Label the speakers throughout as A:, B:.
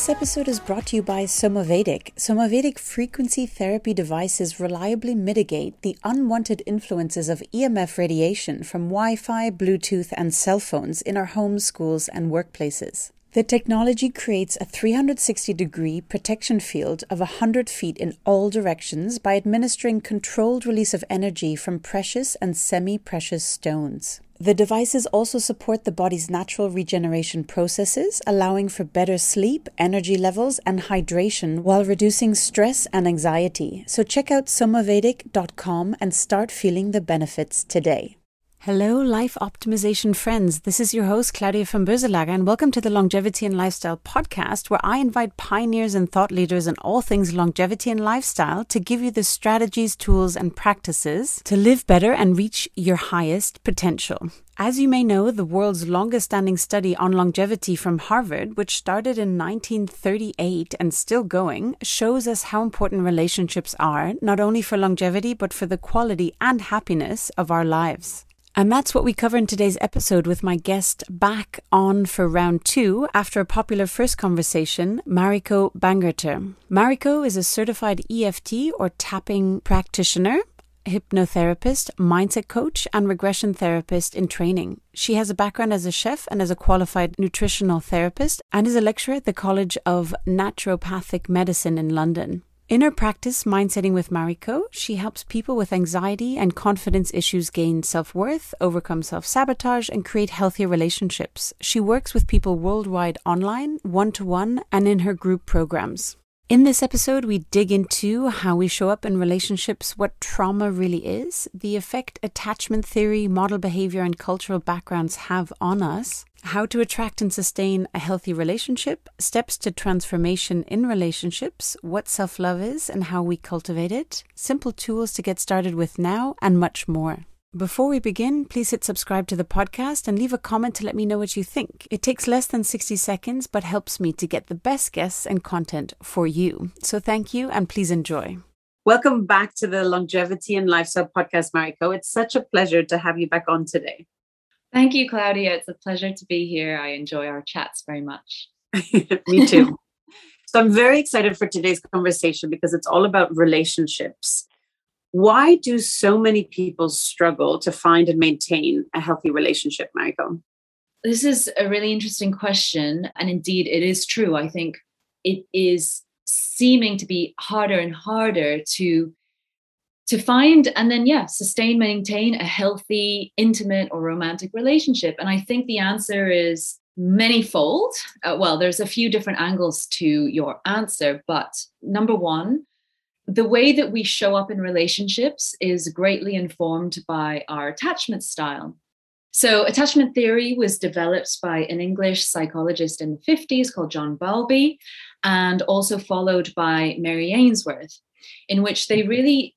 A: This episode is brought to you by Somavedic. Somavedic frequency therapy devices reliably mitigate the unwanted influences of EMF radiation from Wi Fi, Bluetooth, and cell phones in our homes, schools, and workplaces. The technology creates a 360 degree protection field of 100 feet in all directions by administering controlled release of energy from precious and semi precious stones. The devices also support the body's natural regeneration processes, allowing for better sleep, energy levels, and hydration while reducing stress and anxiety. So check out somavedic.com and start feeling the benefits today. Hello, life optimization friends. This is your host, Claudia von Boeselager, and welcome to the Longevity and Lifestyle podcast, where I invite pioneers and thought leaders in all things longevity and lifestyle to give you the strategies, tools, and practices to live better and reach your highest potential. As you may know, the world's longest standing study on longevity from Harvard, which started in 1938 and still going, shows us how important relationships are, not only for longevity, but for the quality and happiness of our lives. And that's what we cover in today's episode with my guest back on for round two after a popular first conversation, Mariko Bangerter. Mariko is a certified EFT or tapping practitioner, hypnotherapist, mindset coach, and regression therapist in training. She has a background as a chef and as a qualified nutritional therapist and is a lecturer at the College of Naturopathic Medicine in London. In her practice, Mindsetting with Mariko, she helps people with anxiety and confidence issues gain self worth, overcome self sabotage, and create healthier relationships. She works with people worldwide online, one to one, and in her group programs. In this episode, we dig into how we show up in relationships, what trauma really is, the effect attachment theory, model behavior, and cultural backgrounds have on us, how to attract and sustain a healthy relationship, steps to transformation in relationships, what self love is and how we cultivate it, simple tools to get started with now, and much more. Before we begin, please hit subscribe to the podcast and leave a comment to let me know what you think. It takes less than 60 seconds, but helps me to get the best guests and content for you. So thank you and please enjoy. Welcome back to the Longevity and Lifestyle Podcast, Mariko. It's such a pleasure to have you back on today.
B: Thank you, Claudia. It's a pleasure to be here. I enjoy our chats very much.
A: Me too. so I'm very excited for today's conversation because it's all about relationships. Why do so many people struggle to find and maintain a healthy relationship, Mariko?
B: This is a really interesting question. And indeed, it is true. I think it is seeming to be harder and harder to to find and then yeah sustain maintain a healthy intimate or romantic relationship. And i think the answer is manyfold. Uh, well there's a few different angles to your answer but number one the way that we show up in relationships is greatly informed by our attachment style. So attachment theory was developed by an english psychologist in the 50s called john bowlby and also followed by mary ainsworth in which they really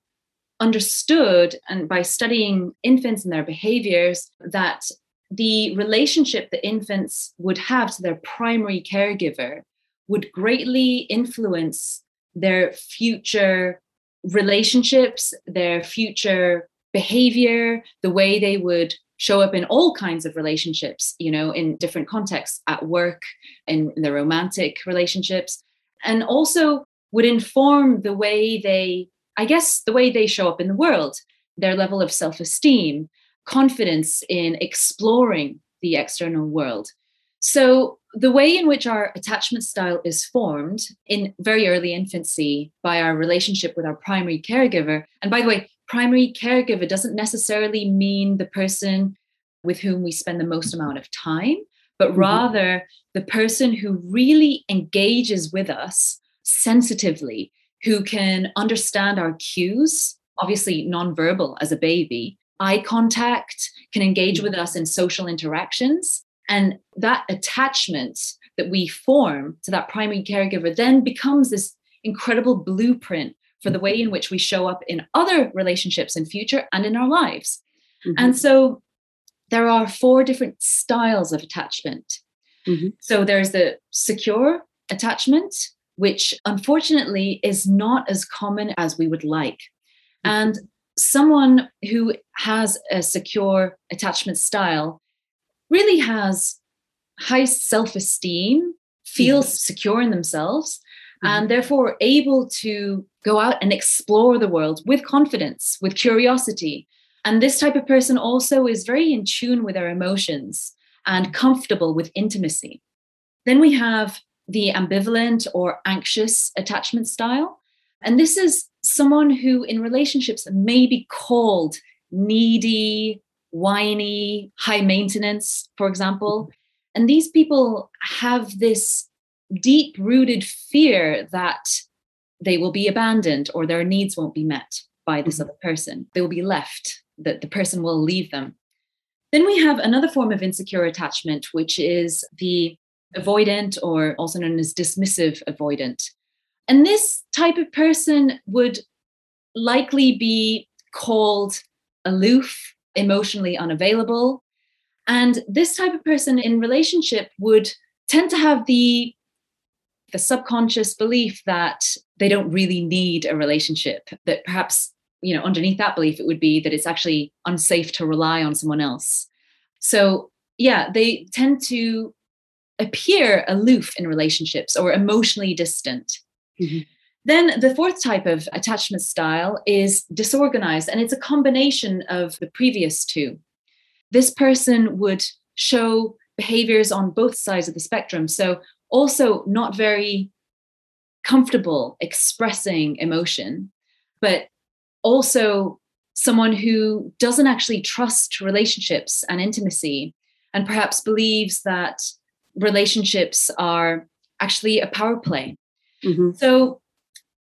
B: understood and by studying infants and their behaviors that the relationship that infants would have to their primary caregiver would greatly influence their future relationships, their future behavior, the way they would show up in all kinds of relationships, you know, in different contexts, at work, in, in their romantic relationships, and also would inform the way they I guess, the way they show up in the world, their level of self esteem, confidence in exploring the external world. So, the way in which our attachment style is formed in very early infancy by our relationship with our primary caregiver, and by the way, primary caregiver doesn't necessarily mean the person with whom we spend the most amount of time, but mm-hmm. rather the person who really engages with us sensitively who can understand our cues, obviously nonverbal as a baby, eye contact, can engage with us in social interactions. And that attachment that we form to that primary caregiver then becomes this incredible blueprint for the way in which we show up in other relationships in future and in our lives. Mm-hmm. And so there are four different styles of attachment. Mm-hmm. So there's the secure attachment, which unfortunately is not as common as we would like. Mm-hmm. And someone who has a secure attachment style really has high self esteem, feels mm-hmm. secure in themselves, mm-hmm. and therefore able to go out and explore the world with confidence, with curiosity. And this type of person also is very in tune with their emotions and comfortable with intimacy. Then we have the ambivalent or anxious attachment style. And this is someone who, in relationships, may be called needy, whiny, high maintenance, for example. And these people have this deep rooted fear that they will be abandoned or their needs won't be met by this mm-hmm. other person. They will be left, that the person will leave them. Then we have another form of insecure attachment, which is the avoidant or also known as dismissive avoidant. And this type of person would likely be called aloof, emotionally unavailable. And this type of person in relationship would tend to have the the subconscious belief that they don't really need a relationship that perhaps you know underneath that belief it would be that it's actually unsafe to rely on someone else so yeah they tend to appear aloof in relationships or emotionally distant mm-hmm. then the fourth type of attachment style is disorganized and it's a combination of the previous two this person would show behaviors on both sides of the spectrum so also not very comfortable expressing emotion, but also someone who doesn't actually trust relationships and intimacy and perhaps believes that relationships are actually a power play. Mm-hmm. So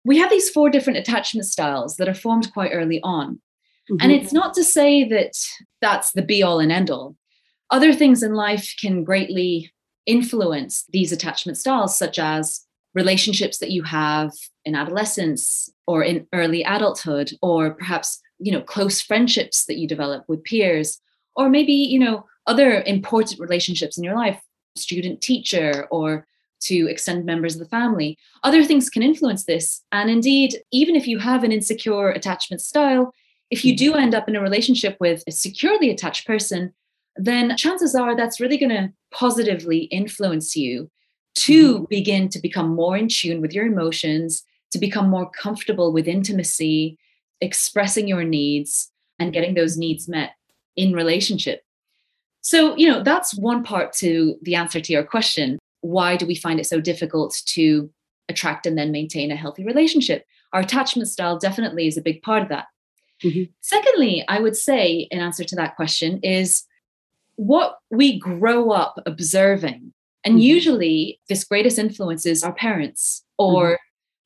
B: we have these four different attachment styles that are formed quite early on. Mm-hmm. And it's not to say that that's the be all and end all. Other things in life can greatly influence these attachment styles, such as relationships that you have in adolescence or in early adulthood, or perhaps, you know, close friendships that you develop with peers, or maybe, you know, other important relationships in your life, student teacher, or to extend members of the family. Other things can influence this. And indeed, even if you have an insecure attachment style, if you do end up in a relationship with a securely attached person, then chances are that's really going to positively influence you to mm-hmm. begin to become more in tune with your emotions, to become more comfortable with intimacy, expressing your needs, and getting those needs met in relationship. So, you know, that's one part to the answer to your question. Why do we find it so difficult to attract and then maintain a healthy relationship? Our attachment style definitely is a big part of that. Mm-hmm. Secondly, I would say, in answer to that question, is what we grow up observing. And mm-hmm. usually, this greatest influence is our parents or mm-hmm.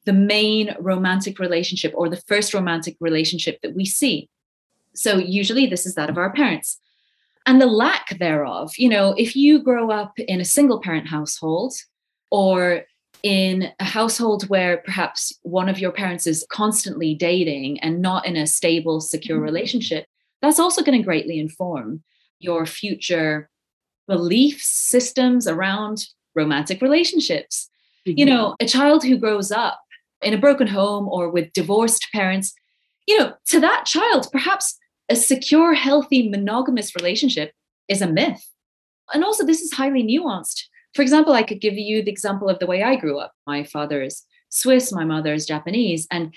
B: the main romantic relationship or the first romantic relationship that we see. So, usually, this is that of our parents. And the lack thereof, you know, if you grow up in a single parent household or in a household where perhaps one of your parents is constantly dating and not in a stable, secure mm-hmm. relationship, that's also going to greatly inform your future belief systems around romantic relationships. Mm-hmm. You know, a child who grows up in a broken home or with divorced parents, you know, to that child, perhaps a secure, healthy, monogamous relationship is a myth. And also, this is highly nuanced. For example, I could give you the example of the way I grew up. My father is Swiss, my mother is Japanese. And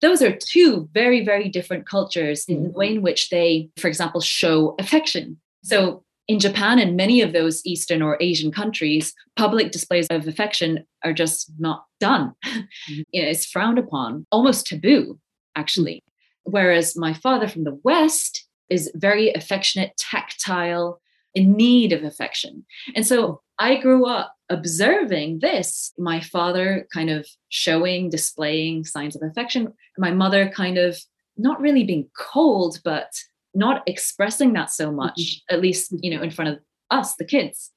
B: those are two very, very different cultures in the mm-hmm. way in which they, for example, show affection. So in Japan and many of those Eastern or Asian countries, public displays of affection are just not done. Mm-hmm. it's frowned upon, almost taboo, actually. Whereas my father from the West is very affectionate, tactile, in need of affection. And so I grew up observing this my father kind of showing, displaying signs of affection, my mother kind of not really being cold, but not expressing that so much, mm-hmm. at least, you know, in front of us, the kids.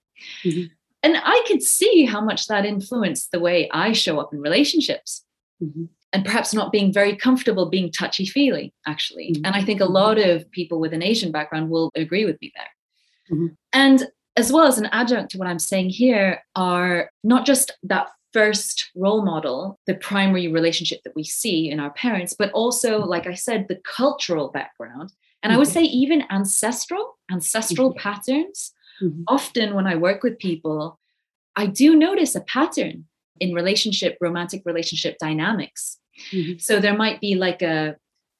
B: Mm-hmm. And I could see how much that influenced the way I show up in relationships. Mm-hmm. And perhaps not being very comfortable being touchy feely, actually. Mm-hmm. And I think a lot of people with an Asian background will agree with me there. Mm-hmm. And as well as an adjunct to what I'm saying here are not just that first role model, the primary relationship that we see in our parents, but also, mm-hmm. like I said, the cultural background. And mm-hmm. I would mm-hmm. say even ancestral, ancestral mm-hmm. patterns. Often when I work with people, I do notice a pattern in relationship, romantic relationship dynamics. Mm-hmm. So there might be like a,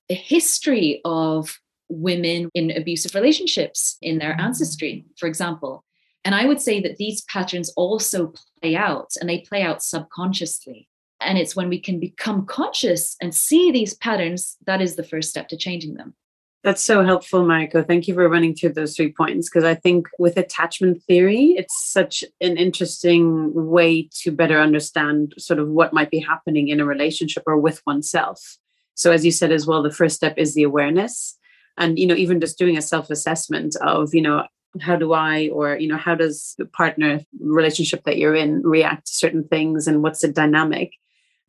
B: a history of women in abusive relationships in their mm-hmm. ancestry, for example. And I would say that these patterns also play out and they play out subconsciously. And it's when we can become conscious and see these patterns that is the first step to changing them.
C: That's so helpful, Mariko. Thank you for running through those three points because I think with attachment theory, it's such an interesting way to better understand sort of what might be happening in a relationship or with oneself. So, as you said as well, the first step is the awareness. And, you know, even just doing a self assessment of, you know, how do I, or, you know, how does the partner relationship that you're in react to certain things and what's the dynamic?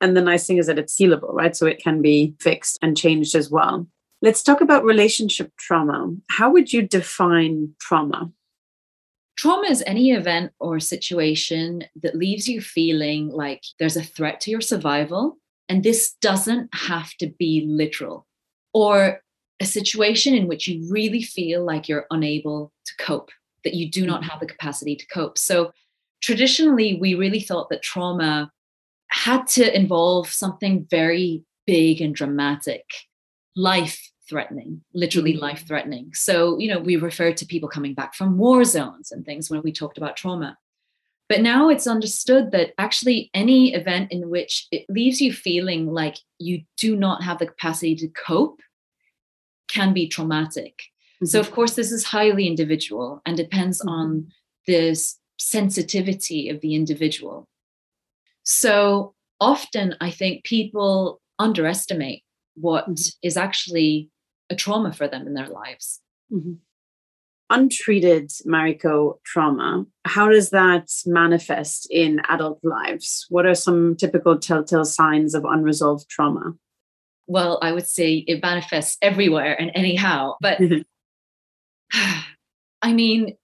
C: And the nice thing is that it's healable, right? So it can be fixed and changed as well. Let's talk about relationship trauma. How would you define trauma?
B: Trauma is any event or situation that leaves you feeling like there's a threat to your survival. And this doesn't have to be literal, or a situation in which you really feel like you're unable to cope, that you do not mm-hmm. have the capacity to cope. So, traditionally, we really thought that trauma had to involve something very big and dramatic, life threatening, literally mm-hmm. life threatening. So, you know, we referred to people coming back from war zones and things when we talked about trauma. But now it's understood that actually any event in which it leaves you feeling like you do not have the capacity to cope can be traumatic. Mm-hmm. So, of course, this is highly individual and depends mm-hmm. on the sensitivity of the individual. So, often I think people underestimate what mm-hmm. is actually a trauma for them in their lives. Mm-hmm.
C: Untreated Mariko trauma, how does that manifest in adult lives? What are some typical telltale signs of unresolved trauma?
B: Well, I would say it manifests everywhere and anyhow, but I mean,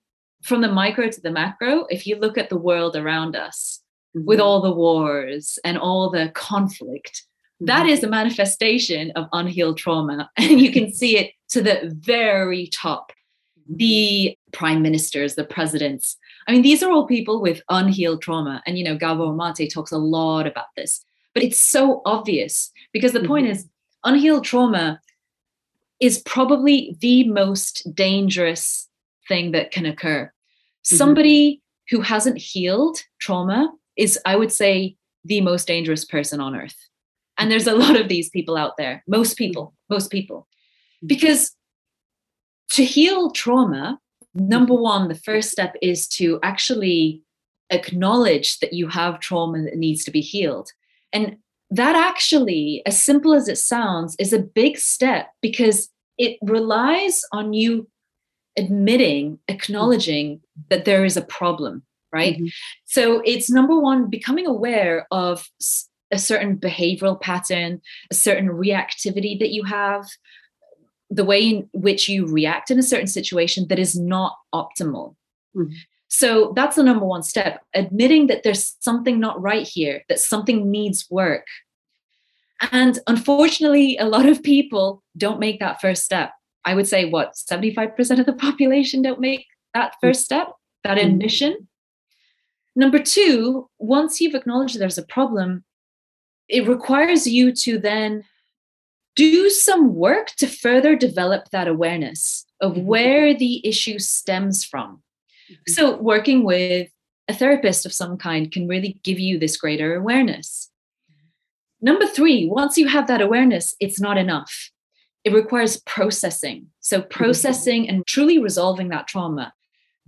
B: from the micro to the macro, if you look at the world around us mm-hmm. with all the wars and all the conflict, that is a manifestation of unhealed trauma. And you can see it to the very top. The prime ministers, the presidents. I mean, these are all people with unhealed trauma. And, you know, Gabor Mate talks a lot about this. But it's so obvious because the mm-hmm. point is, unhealed trauma is probably the most dangerous thing that can occur. Mm-hmm. Somebody who hasn't healed trauma is, I would say, the most dangerous person on earth. And there's a lot of these people out there, most people, most people. Because to heal trauma, number one, the first step is to actually acknowledge that you have trauma that needs to be healed. And that actually, as simple as it sounds, is a big step because it relies on you admitting, acknowledging that there is a problem, right? Mm-hmm. So it's number one, becoming aware of a certain behavioral pattern, a certain reactivity that you have, the way in which you react in a certain situation that is not optimal. Mm-hmm. So that's the number one step admitting that there's something not right here, that something needs work. And unfortunately, a lot of people don't make that first step. I would say, what, 75% of the population don't make that first step, that mm-hmm. admission. Number two, once you've acknowledged there's a problem, it requires you to then do some work to further develop that awareness of mm-hmm. where the issue stems from. Mm-hmm. So, working with a therapist of some kind can really give you this greater awareness. Number three, once you have that awareness, it's not enough. It requires processing. So, mm-hmm. processing and truly resolving that trauma.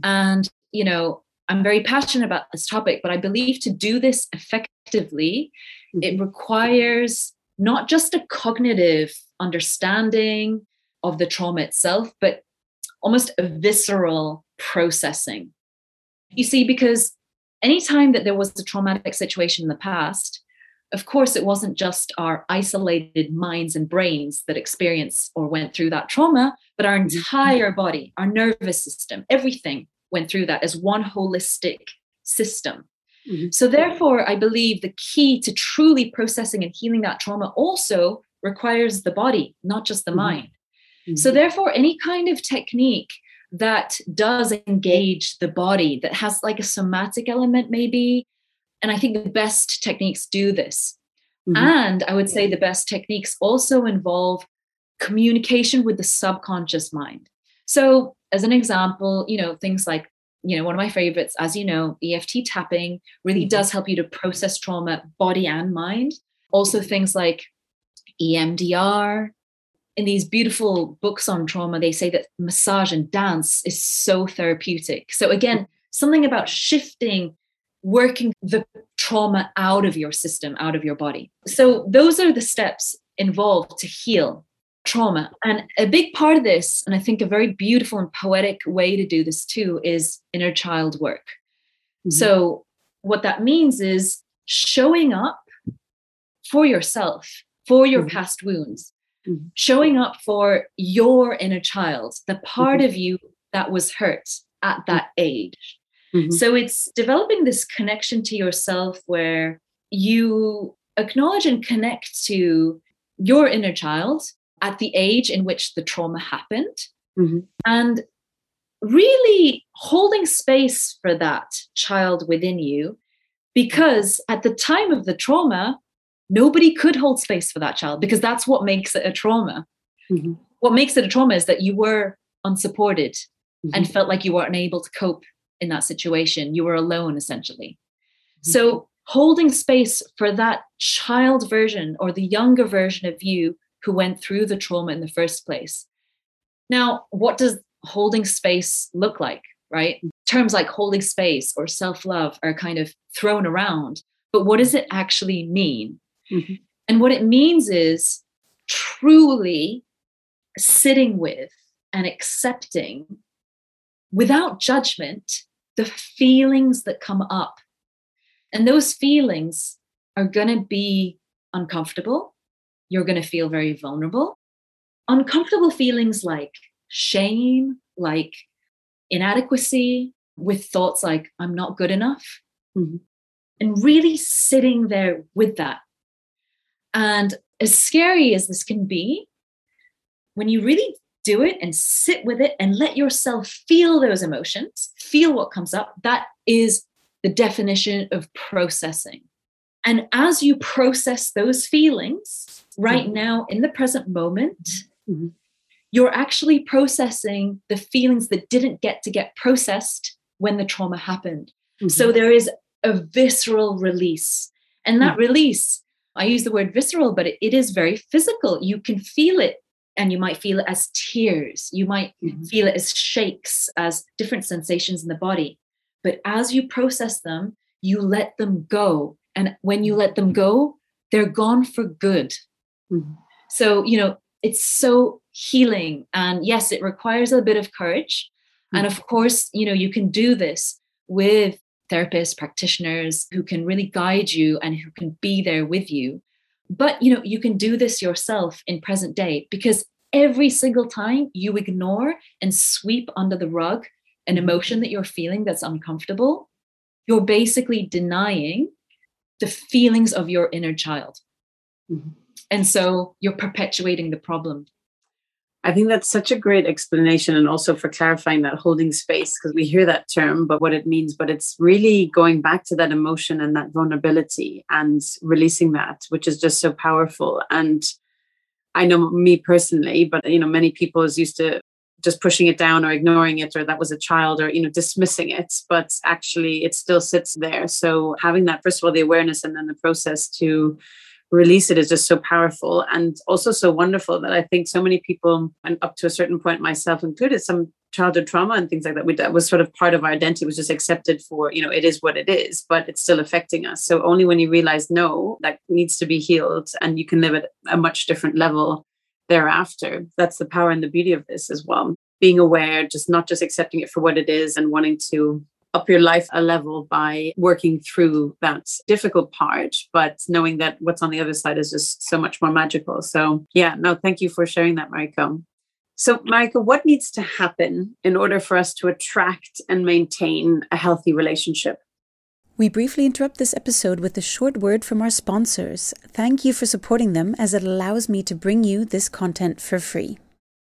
B: And, you know, I'm very passionate about this topic, but I believe to do this effectively, it mm-hmm. requires not just a cognitive understanding of the trauma itself, but almost a visceral processing. You see, because anytime that there was a traumatic situation in the past, of course, it wasn't just our isolated minds and brains that experienced or went through that trauma, but our mm-hmm. entire body, our nervous system, everything went through that as one holistic system. Mm-hmm. So, therefore, I believe the key to truly processing and healing that trauma also requires the body, not just the mm-hmm. mind. Mm-hmm. So, therefore, any kind of technique that does engage the body, that has like a somatic element, maybe. And I think the best techniques do this. Mm-hmm. And I would say the best techniques also involve communication with the subconscious mind. So, as an example, you know, things like, you know, one of my favorites, as you know, EFT tapping really mm-hmm. does help you to process trauma, body and mind. Also, things like EMDR. In these beautiful books on trauma, they say that massage and dance is so therapeutic. So, again, something about shifting, working the trauma out of your system, out of your body. So, those are the steps involved to heal trauma. And a big part of this, and I think a very beautiful and poetic way to do this too, is inner child work. Mm-hmm. So, what that means is showing up for yourself, for your mm-hmm. past wounds, mm-hmm. showing up for your inner child, the part mm-hmm. of you that was hurt at mm-hmm. that age. Mm-hmm. So, it's developing this connection to yourself where you acknowledge and connect to your inner child at the age in which the trauma happened mm-hmm. and really holding space for that child within you because at the time of the trauma nobody could hold space for that child because that's what makes it a trauma mm-hmm. what makes it a trauma is that you were unsupported mm-hmm. and felt like you weren't able to cope in that situation you were alone essentially mm-hmm. so holding space for that child version or the younger version of you who went through the trauma in the first place. Now, what does holding space look like, right? Terms like holding space or self love are kind of thrown around, but what does it actually mean? Mm-hmm. And what it means is truly sitting with and accepting without judgment the feelings that come up. And those feelings are going to be uncomfortable you're going to feel very vulnerable. Uncomfortable feelings like shame, like inadequacy, with thoughts like, I'm not good enough. Mm-hmm. And really sitting there with that. And as scary as this can be, when you really do it and sit with it and let yourself feel those emotions, feel what comes up, that is the definition of processing. And as you process those feelings, right mm-hmm. now in the present moment mm-hmm. you're actually processing the feelings that didn't get to get processed when the trauma happened mm-hmm. so there is a visceral release and that mm-hmm. release i use the word visceral but it, it is very physical you can feel it and you might feel it as tears you might mm-hmm. feel it as shakes as different sensations in the body but as you process them you let them go and when you let them go they're gone for good Mm-hmm. So, you know, it's so healing. And yes, it requires a bit of courage. Mm-hmm. And of course, you know, you can do this with therapists, practitioners who can really guide you and who can be there with you. But, you know, you can do this yourself in present day because every single time you ignore and sweep under the rug an mm-hmm. emotion that you're feeling that's uncomfortable, you're basically denying the feelings of your inner child. Mm-hmm. And so you're perpetuating the problem.
C: I think that's such a great explanation and also for clarifying that holding space because we hear that term, but what it means, but it's really going back to that emotion and that vulnerability and releasing that, which is just so powerful. And I know me personally, but you know, many people is used to just pushing it down or ignoring it or that was a child or you know dismissing it but actually it still sits there so having that first of all the awareness and then the process to release it is just so powerful and also so wonderful that I think so many people, and up to a certain point, myself included, some childhood trauma and things like that, we, that was sort of part of our identity, was just accepted for, you know, it is what it is, but it's still affecting us. So only when you realize, no, that needs to be healed and you can live at a much different level thereafter. That's the power and the beauty of this as well. Being aware, just not just accepting it for what it is and wanting to up your life a level by working through that difficult part, but knowing that what's on the other side is just so much more magical. So, yeah, no, thank you for sharing that, Mariko. So, Mariko, what needs to happen in order for us to attract and maintain a healthy relationship?
A: We briefly interrupt this episode with a short word from our sponsors. Thank you for supporting them as it allows me to bring you this content for free.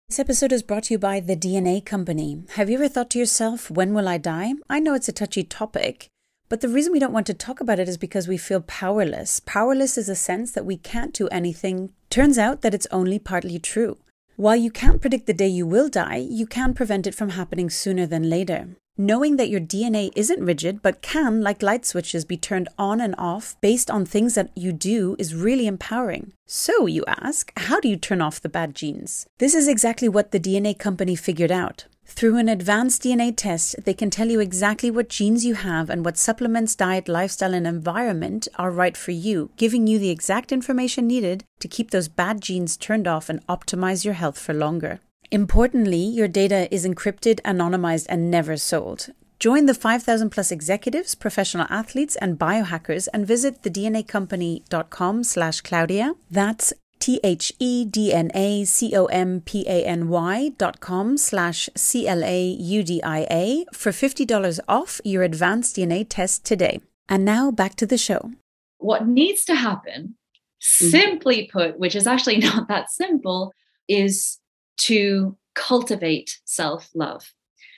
A: This episode is brought to you by The DNA Company. Have you ever thought to yourself, when will I die? I know it's a touchy topic, but the reason we don't want to talk about it is because we feel powerless. Powerless is a sense that we can't do anything. Turns out that it's only partly true. While you can't predict the day you will die, you can prevent it from happening sooner than later. Knowing that your DNA isn't rigid but can, like light switches, be turned on and off based on things that you do is really empowering. So, you ask, how do you turn off the bad genes? This is exactly what the DNA company figured out. Through an advanced DNA test, they can tell you exactly what genes you have and what supplements, diet, lifestyle, and environment are right for you, giving you the exact information needed to keep those bad genes turned off and optimize your health for longer. Importantly, your data is encrypted, anonymized, and never sold. Join the 5,000 plus executives, professional athletes, and biohackers and visit thednacompany.com slash Claudia. That's T-H-E-D-N-A-C-O-M-P-A-N-Y dot com slash C-L-A-U-D-I-A for $50 off your advanced DNA test today. And now back to the show.
B: What needs to happen, mm-hmm. simply put, which is actually not that simple, is to cultivate self love.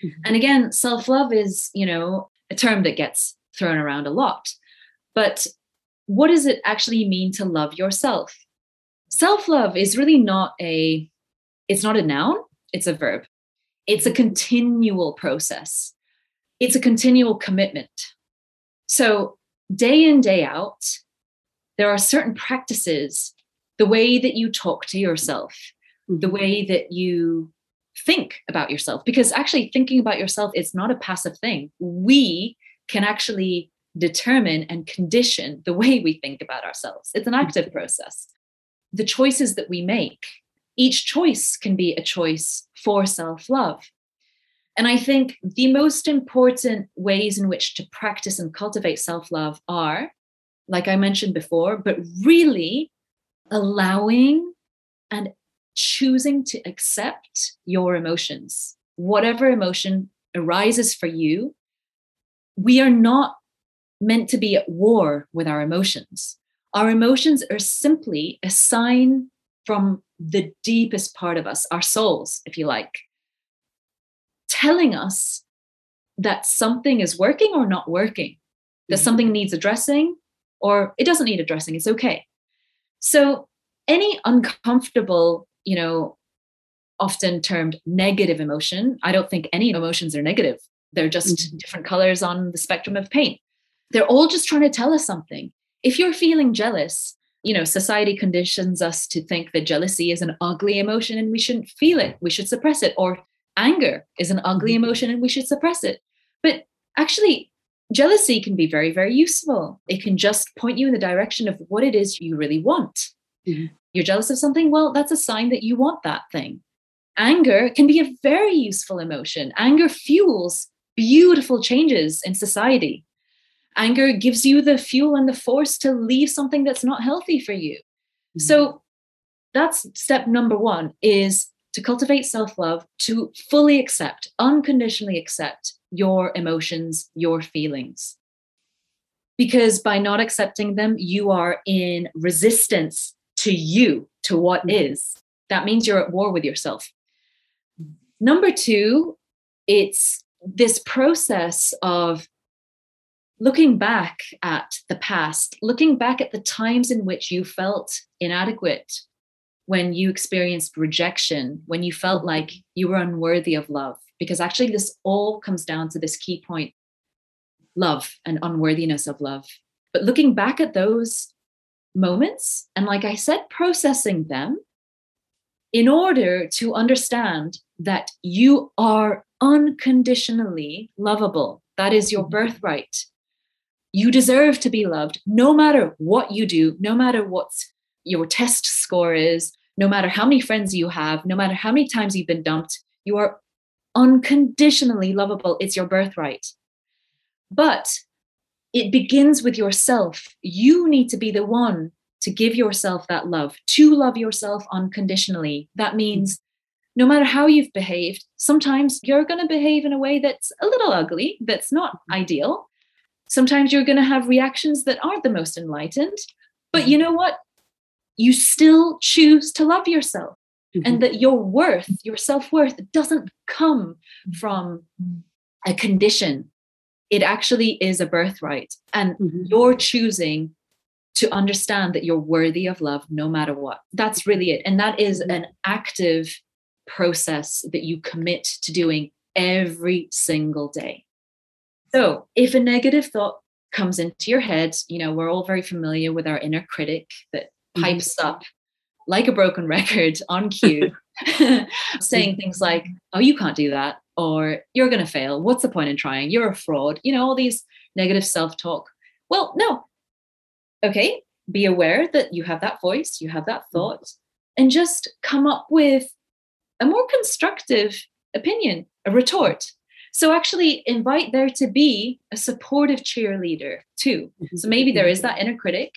B: Mm-hmm. And again, self love is, you know, a term that gets thrown around a lot. But what does it actually mean to love yourself? Self love is really not a it's not a noun, it's a verb. It's a continual process. It's a continual commitment. So, day in day out, there are certain practices, the way that you talk to yourself, the way that you think about yourself because actually thinking about yourself is not a passive thing. We can actually determine and condition the way we think about ourselves. It's an active process. The choices that we make each choice can be a choice for self-love. And i think the most important ways in which to practice and cultivate self-love are like i mentioned before but really allowing and choosing to accept your emotions, whatever emotion arises for you. We are not meant to be at war with our emotions. Our emotions are simply a sign from the deepest part of us, our souls, if you like, telling us that something is working or not working, that mm-hmm. something needs addressing or it doesn't need addressing, it's okay. So, any uncomfortable you know, often termed negative emotion. I don't think any emotions are negative. They're just mm-hmm. different colors on the spectrum of paint. They're all just trying to tell us something. If you're feeling jealous, you know, society conditions us to think that jealousy is an ugly emotion and we shouldn't feel it. We should suppress it. Or anger is an ugly mm-hmm. emotion and we should suppress it. But actually, jealousy can be very, very useful. It can just point you in the direction of what it is you really want. Mm-hmm. You're jealous of something? Well, that's a sign that you want that thing. Anger can be a very useful emotion. Anger fuels beautiful changes in society. Anger gives you the fuel and the force to leave something that's not healthy for you. Mm-hmm. So that's step number 1 is to cultivate self-love, to fully accept, unconditionally accept your emotions, your feelings. Because by not accepting them, you are in resistance to you, to what mm-hmm. That means you're at war with yourself. Number two, it's this process of looking back at the past, looking back at the times in which you felt inadequate, when you experienced rejection, when you felt like you were unworthy of love. Because actually, this all comes down to this key point love and unworthiness of love. But looking back at those moments. And like I said, processing them in order to understand that you are unconditionally lovable. That is your mm-hmm. birthright. You deserve to be loved no matter what you do, no matter what your test score is, no matter how many friends you have, no matter how many times you've been dumped. You are unconditionally lovable. It's your birthright. But it begins with yourself. You need to be the one to give yourself that love, to love yourself unconditionally. That means no matter how you've behaved, sometimes you're going to behave in a way that's a little ugly, that's not mm-hmm. ideal. Sometimes you're going to have reactions that aren't the most enlightened. But you mm-hmm. know what? You still choose to love yourself. mm-hmm. and that your worth, your self worth, doesn't come mm-hmm. from a condition. It actually is a birthright. And mm-hmm. you're choosing to understand that you're worthy of love no matter what. That's really it. And that is mm-hmm. an active process that you commit to doing every single day. So if a negative thought comes into your head, you know, we're all very familiar with our inner critic that mm-hmm. pipes mm-hmm. up like a broken record on cue, saying things like, oh, you can't do that, or you're going to fail. What's the point in trying? You're a fraud. You know, all these negative self talk. Well, no. Okay, be aware that you have that voice, you have that mm-hmm. thought, and just come up with a more constructive opinion, a retort. So actually invite there to be a supportive cheerleader too. Mm-hmm. So maybe there is that inner critic.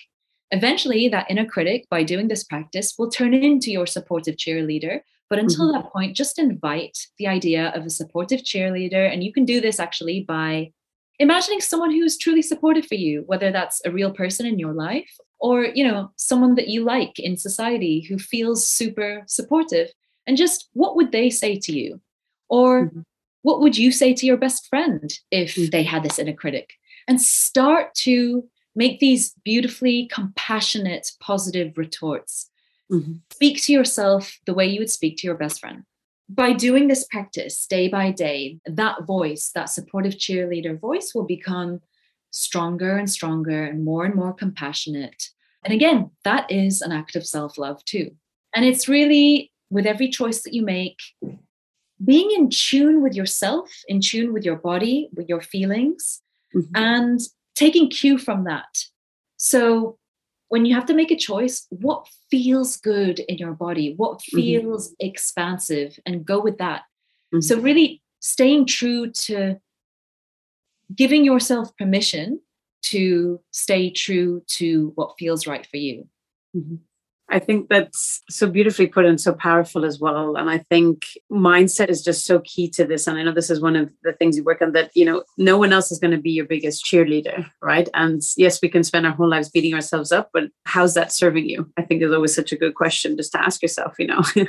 B: Eventually, that inner critic, by doing this practice, will turn into your supportive cheerleader. But until mm-hmm. that point, just invite the idea of a supportive cheerleader. And you can do this actually by imagining someone who's truly supportive for you, whether that's a real person in your life or, you know, someone that you like in society who feels super supportive. And just what would they say to you? Or mm-hmm. what would you say to your best friend if mm-hmm. they had this inner critic? And start to make these beautifully compassionate, positive retorts. Mm-hmm. Speak to yourself the way you would speak to your best friend. By doing this practice day by day, that voice, that supportive cheerleader voice, will become stronger and stronger and more and more compassionate. And again, that is an act of self love too. And it's really with every choice that you make, being in tune with yourself, in tune with your body, with your feelings, mm-hmm. and taking cue from that. So when you have to make a choice, what feels good in your body? What mm-hmm. feels mm-hmm. expansive? And go with that. Mm-hmm. So, really staying true to giving yourself permission to stay true to what feels right for you.
C: Mm-hmm. I think that's so beautifully put and so powerful as well. And I think mindset is just so key to this. And I know this is one of the things you work on that, you know, no one else is going to be your biggest cheerleader, right? And yes, we can spend our whole lives beating ourselves up, but how's that serving you? I think is always such a good question just to ask yourself, you know.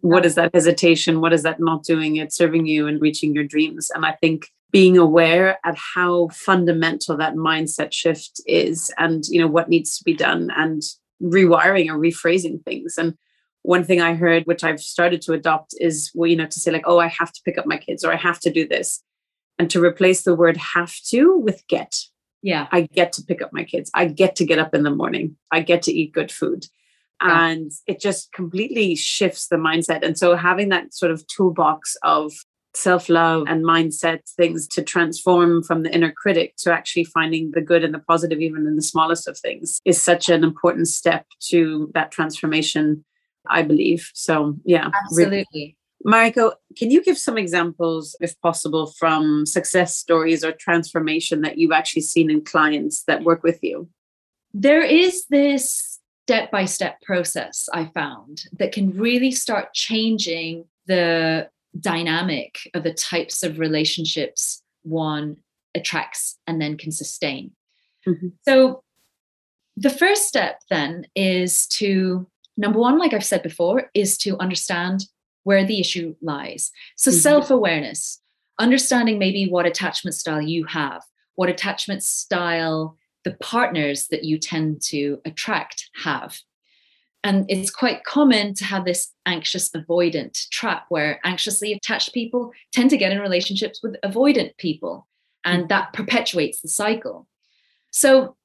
C: what is that hesitation? What is that not doing it serving you and reaching your dreams? And I think being aware at how fundamental that mindset shift is and you know what needs to be done and rewiring or rephrasing things. And one thing I heard, which I've started to adopt, is well, you know, to say like, oh, I have to pick up my kids or I have to do this. And to replace the word have to with get.
B: Yeah.
C: I get to pick up my kids. I get to get up in the morning. I get to eat good food. Yeah. And it just completely shifts the mindset. And so having that sort of toolbox of self love and mindset things to transform from the inner critic to actually finding the good and the positive, even in the smallest of things, is such an important step to that transformation, I believe. So, yeah.
B: Absolutely.
C: Really. Mariko, can you give some examples, if possible, from success stories or transformation that you've actually seen in clients that work with you?
B: There is this step by step process I found that can really start changing the dynamic of the types of relationships one attracts and then can sustain. Mm-hmm. So, the first step then is to number one, like I've said before, is to understand where the issue lies. So, mm-hmm. self awareness, understanding maybe what attachment style you have, what attachment style the partners that you tend to attract have. And it's quite common to have this anxious avoidant trap where anxiously attached people tend to get in relationships with avoidant people, and that perpetuates the cycle. So,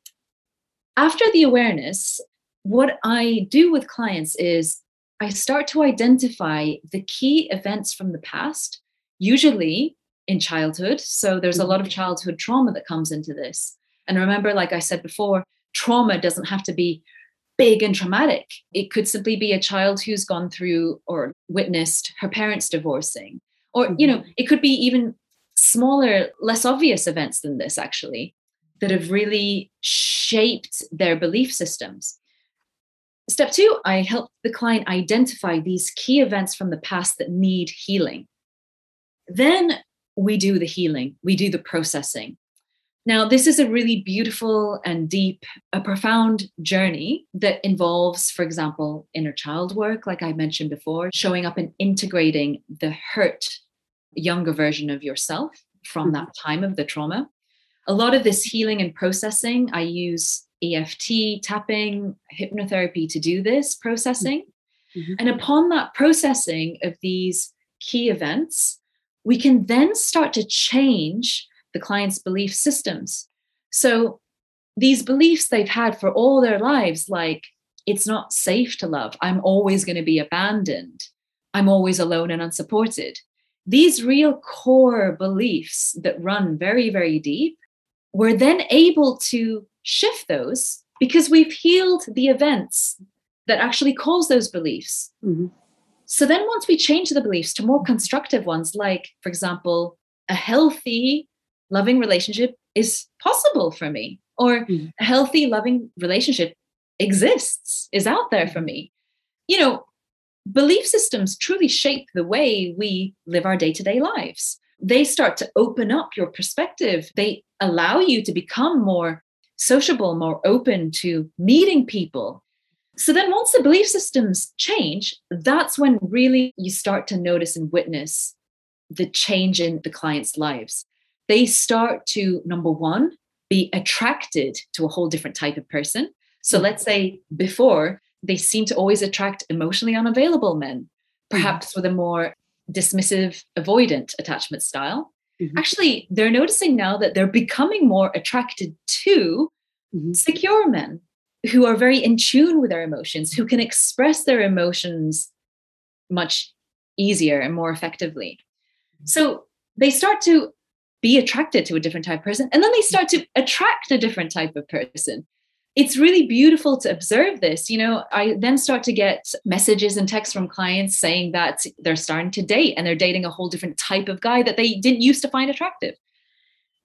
B: after the awareness, what I do with clients is I start to identify the key events from the past, usually in childhood. So, there's a lot of mm-hmm. childhood trauma that comes into this. And remember, like I said before, trauma doesn't have to be big and traumatic. It could simply be a child who's gone through or witnessed her parents divorcing. Or, you know, mm-hmm. it could be even smaller, less obvious events than this, actually, that have really shaped their belief systems. Step two, I help the client identify these key events from the past that need healing. Then we do the healing, we do the processing. Now, this is a really beautiful and deep, a profound journey that involves, for example, inner child work, like I mentioned before, showing up and integrating the hurt younger version of yourself from mm-hmm. that time of the trauma. A lot of this healing and processing, I use EFT, tapping, hypnotherapy to do this processing. Mm-hmm. And upon that processing of these key events, we can then start to change the client's belief systems. So these beliefs they've had for all their lives, like it's not safe to love, I'm always going to be abandoned, I'm always alone and unsupported. These real core beliefs that run very, very deep, we're then able to shift those because we've healed the events that actually cause those beliefs. Mm-hmm. So then, once we change the beliefs to more constructive ones, like, for example, a healthy loving relationship is possible for me or mm. a healthy loving relationship exists is out there for me. You know belief systems truly shape the way we live our day-to-day lives. They start to open up your perspective. They allow you to become more sociable more open to meeting people. So then once the belief systems change that's when really you start to notice and witness the change in the client's lives they start to, number one, be attracted to a whole different type of person. So mm-hmm. let's say before, they seem to always attract emotionally unavailable men, mm-hmm. perhaps with a more dismissive, avoidant attachment style. Mm-hmm. Actually, they're noticing now that they're becoming more attracted to mm-hmm. secure men who are very in tune with their emotions, who can express their emotions much easier and more effectively. Mm-hmm. So they start to be attracted to a different type of person and then they start to attract a different type of person. It's really beautiful to observe this you know. I then start to get messages and texts from clients saying that they're starting to date and they're dating a whole different type of guy that they didn't used to find attractive.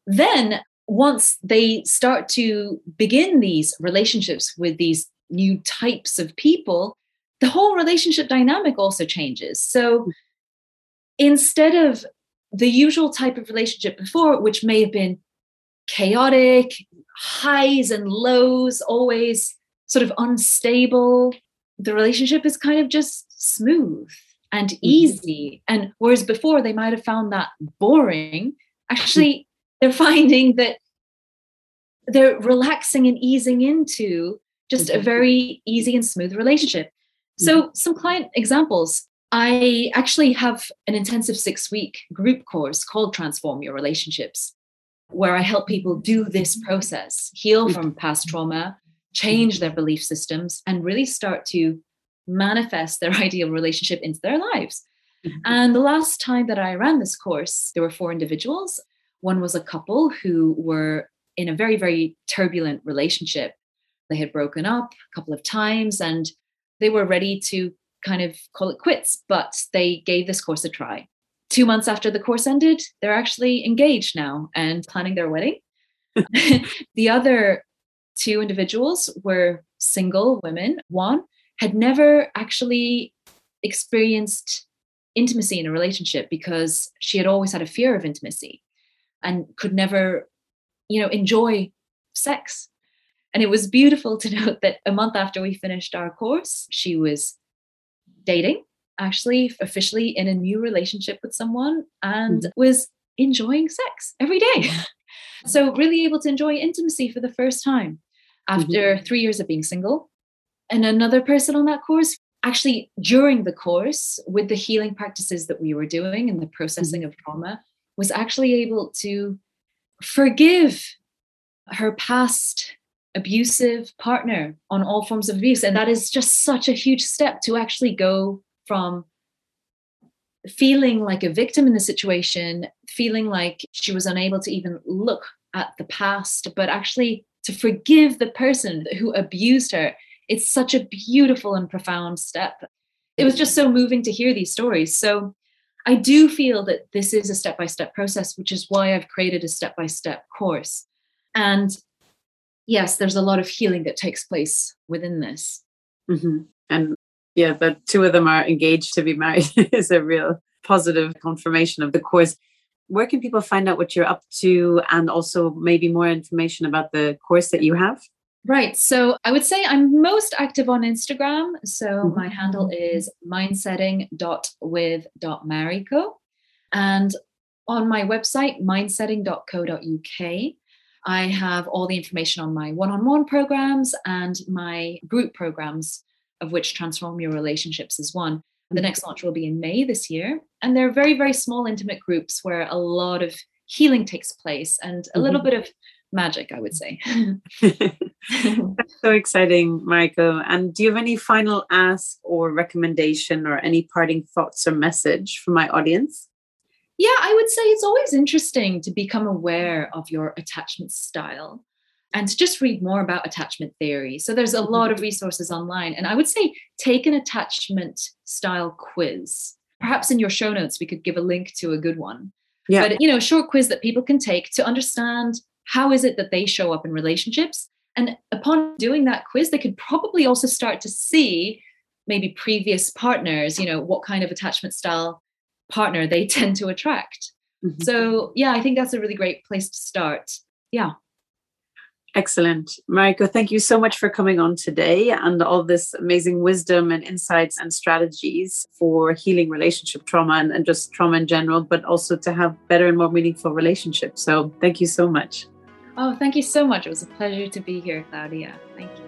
B: Then once they start to begin these relationships with these new types of people the whole relationship dynamic also changes. So instead of the usual type of relationship before, which may have been chaotic, highs and lows, always sort of unstable, the relationship is kind of just smooth and mm-hmm. easy. Mm-hmm. And whereas before they might have found that boring, actually, they're finding that they're relaxing and easing into just mm-hmm. a very easy and smooth relationship. So, mm-hmm. some client examples I actually have an intensive six week group course called Transform Your Relationships, where I help people do this process, heal from past trauma, change their belief systems, and really start to manifest their ideal relationship into their lives. Mm-hmm. And the last time that I ran this course, there were four individuals. One was a couple who were in a very, very turbulent relationship. They had broken up a couple of times and they were ready to kind of call it quits, but they gave this course a try. Two months after the course ended, they're actually engaged now and planning their wedding. the other two individuals were single women. One had never actually experienced intimacy in a relationship because she had always had a fear of intimacy and could never, you know, enjoy sex. And it was beautiful to note that a month after we finished our course, she was dating, actually officially in a new relationship with someone, and mm-hmm. was enjoying sex every day. so, really able to enjoy intimacy for the first time after mm-hmm. three years of being single. And another person on that course, actually, during the course, with the healing practices that we were doing and the processing mm-hmm. of trauma, was actually able to forgive her past abusive partner on all forms of abuse. And that is just such a huge step to actually go from feeling like a victim in the situation, feeling like she was unable to even look at the past, but actually to forgive the person who abused her. It's such a beautiful and profound step. It was just so moving to hear these stories. So I do feel that this is a step by step process, which is why I've created a step by step course. And yes, there's a lot of healing that takes place within this.
C: Mm-hmm. And yeah, the two of them are engaged to be married is a real positive confirmation of the course. where can people find out what you're up to and also maybe more information about the course that you have?
B: Right. So I would say I'm most active on Instagram. So mm-hmm. my handle is mindsetting.with.mariko. And on my website, mindsetting.co.uk, I have all the information on my one on one programs and my group programs, of which Transform Your Relationships is one. The next launch will be in May this year. And they're very, very small, intimate groups where a lot of healing takes place and a little mm-hmm. bit of magic, I would say.
C: That's so exciting, Mariko. And do you have any final ask or recommendation or any parting thoughts or message for my audience?
B: Yeah, I would say it's always interesting to become aware of your attachment style and to just read more about attachment theory. So there's a lot of mm-hmm. resources online. And I would say take an attachment style quiz. Perhaps in your show notes, we could give a link to a good one. Yeah. But, you know, a short quiz that people can take to understand how is it that they show up in relationships. And upon doing that quiz, they could probably also start to see maybe previous partners, you know, what kind of attachment style partner they tend to attract. Mm-hmm. So, yeah, I think that's a really great place to start. Yeah.
C: Excellent. Mariko, thank you so much for coming on today and all this amazing wisdom and insights and strategies for healing relationship trauma and, and just trauma in general, but also to have better and more meaningful relationships. So, thank you so much.
B: Oh, thank you so much. It was a pleasure to be here, Claudia. Thank you.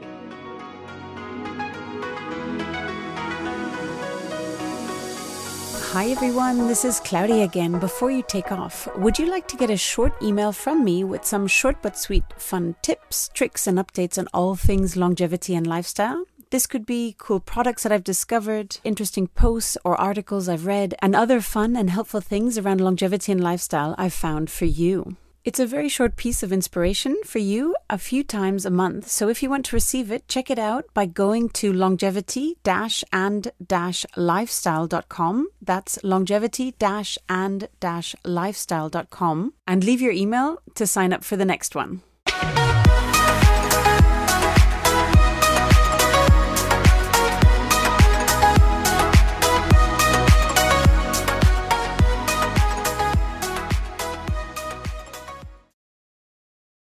A: Hi everyone, this is Claudia again. Before you take off, would you like to get a short email from me with some short but sweet fun tips, tricks, and updates on all things longevity and lifestyle? This could be cool products that I've discovered, interesting posts or articles I've read, and other fun and helpful things around longevity and lifestyle I've found for you. It's a very short piece of inspiration for you a few times a month. So if you want to receive it, check it out by going to longevity and lifestyle.com. That's longevity and lifestyle.com and leave your email to sign up for the next one.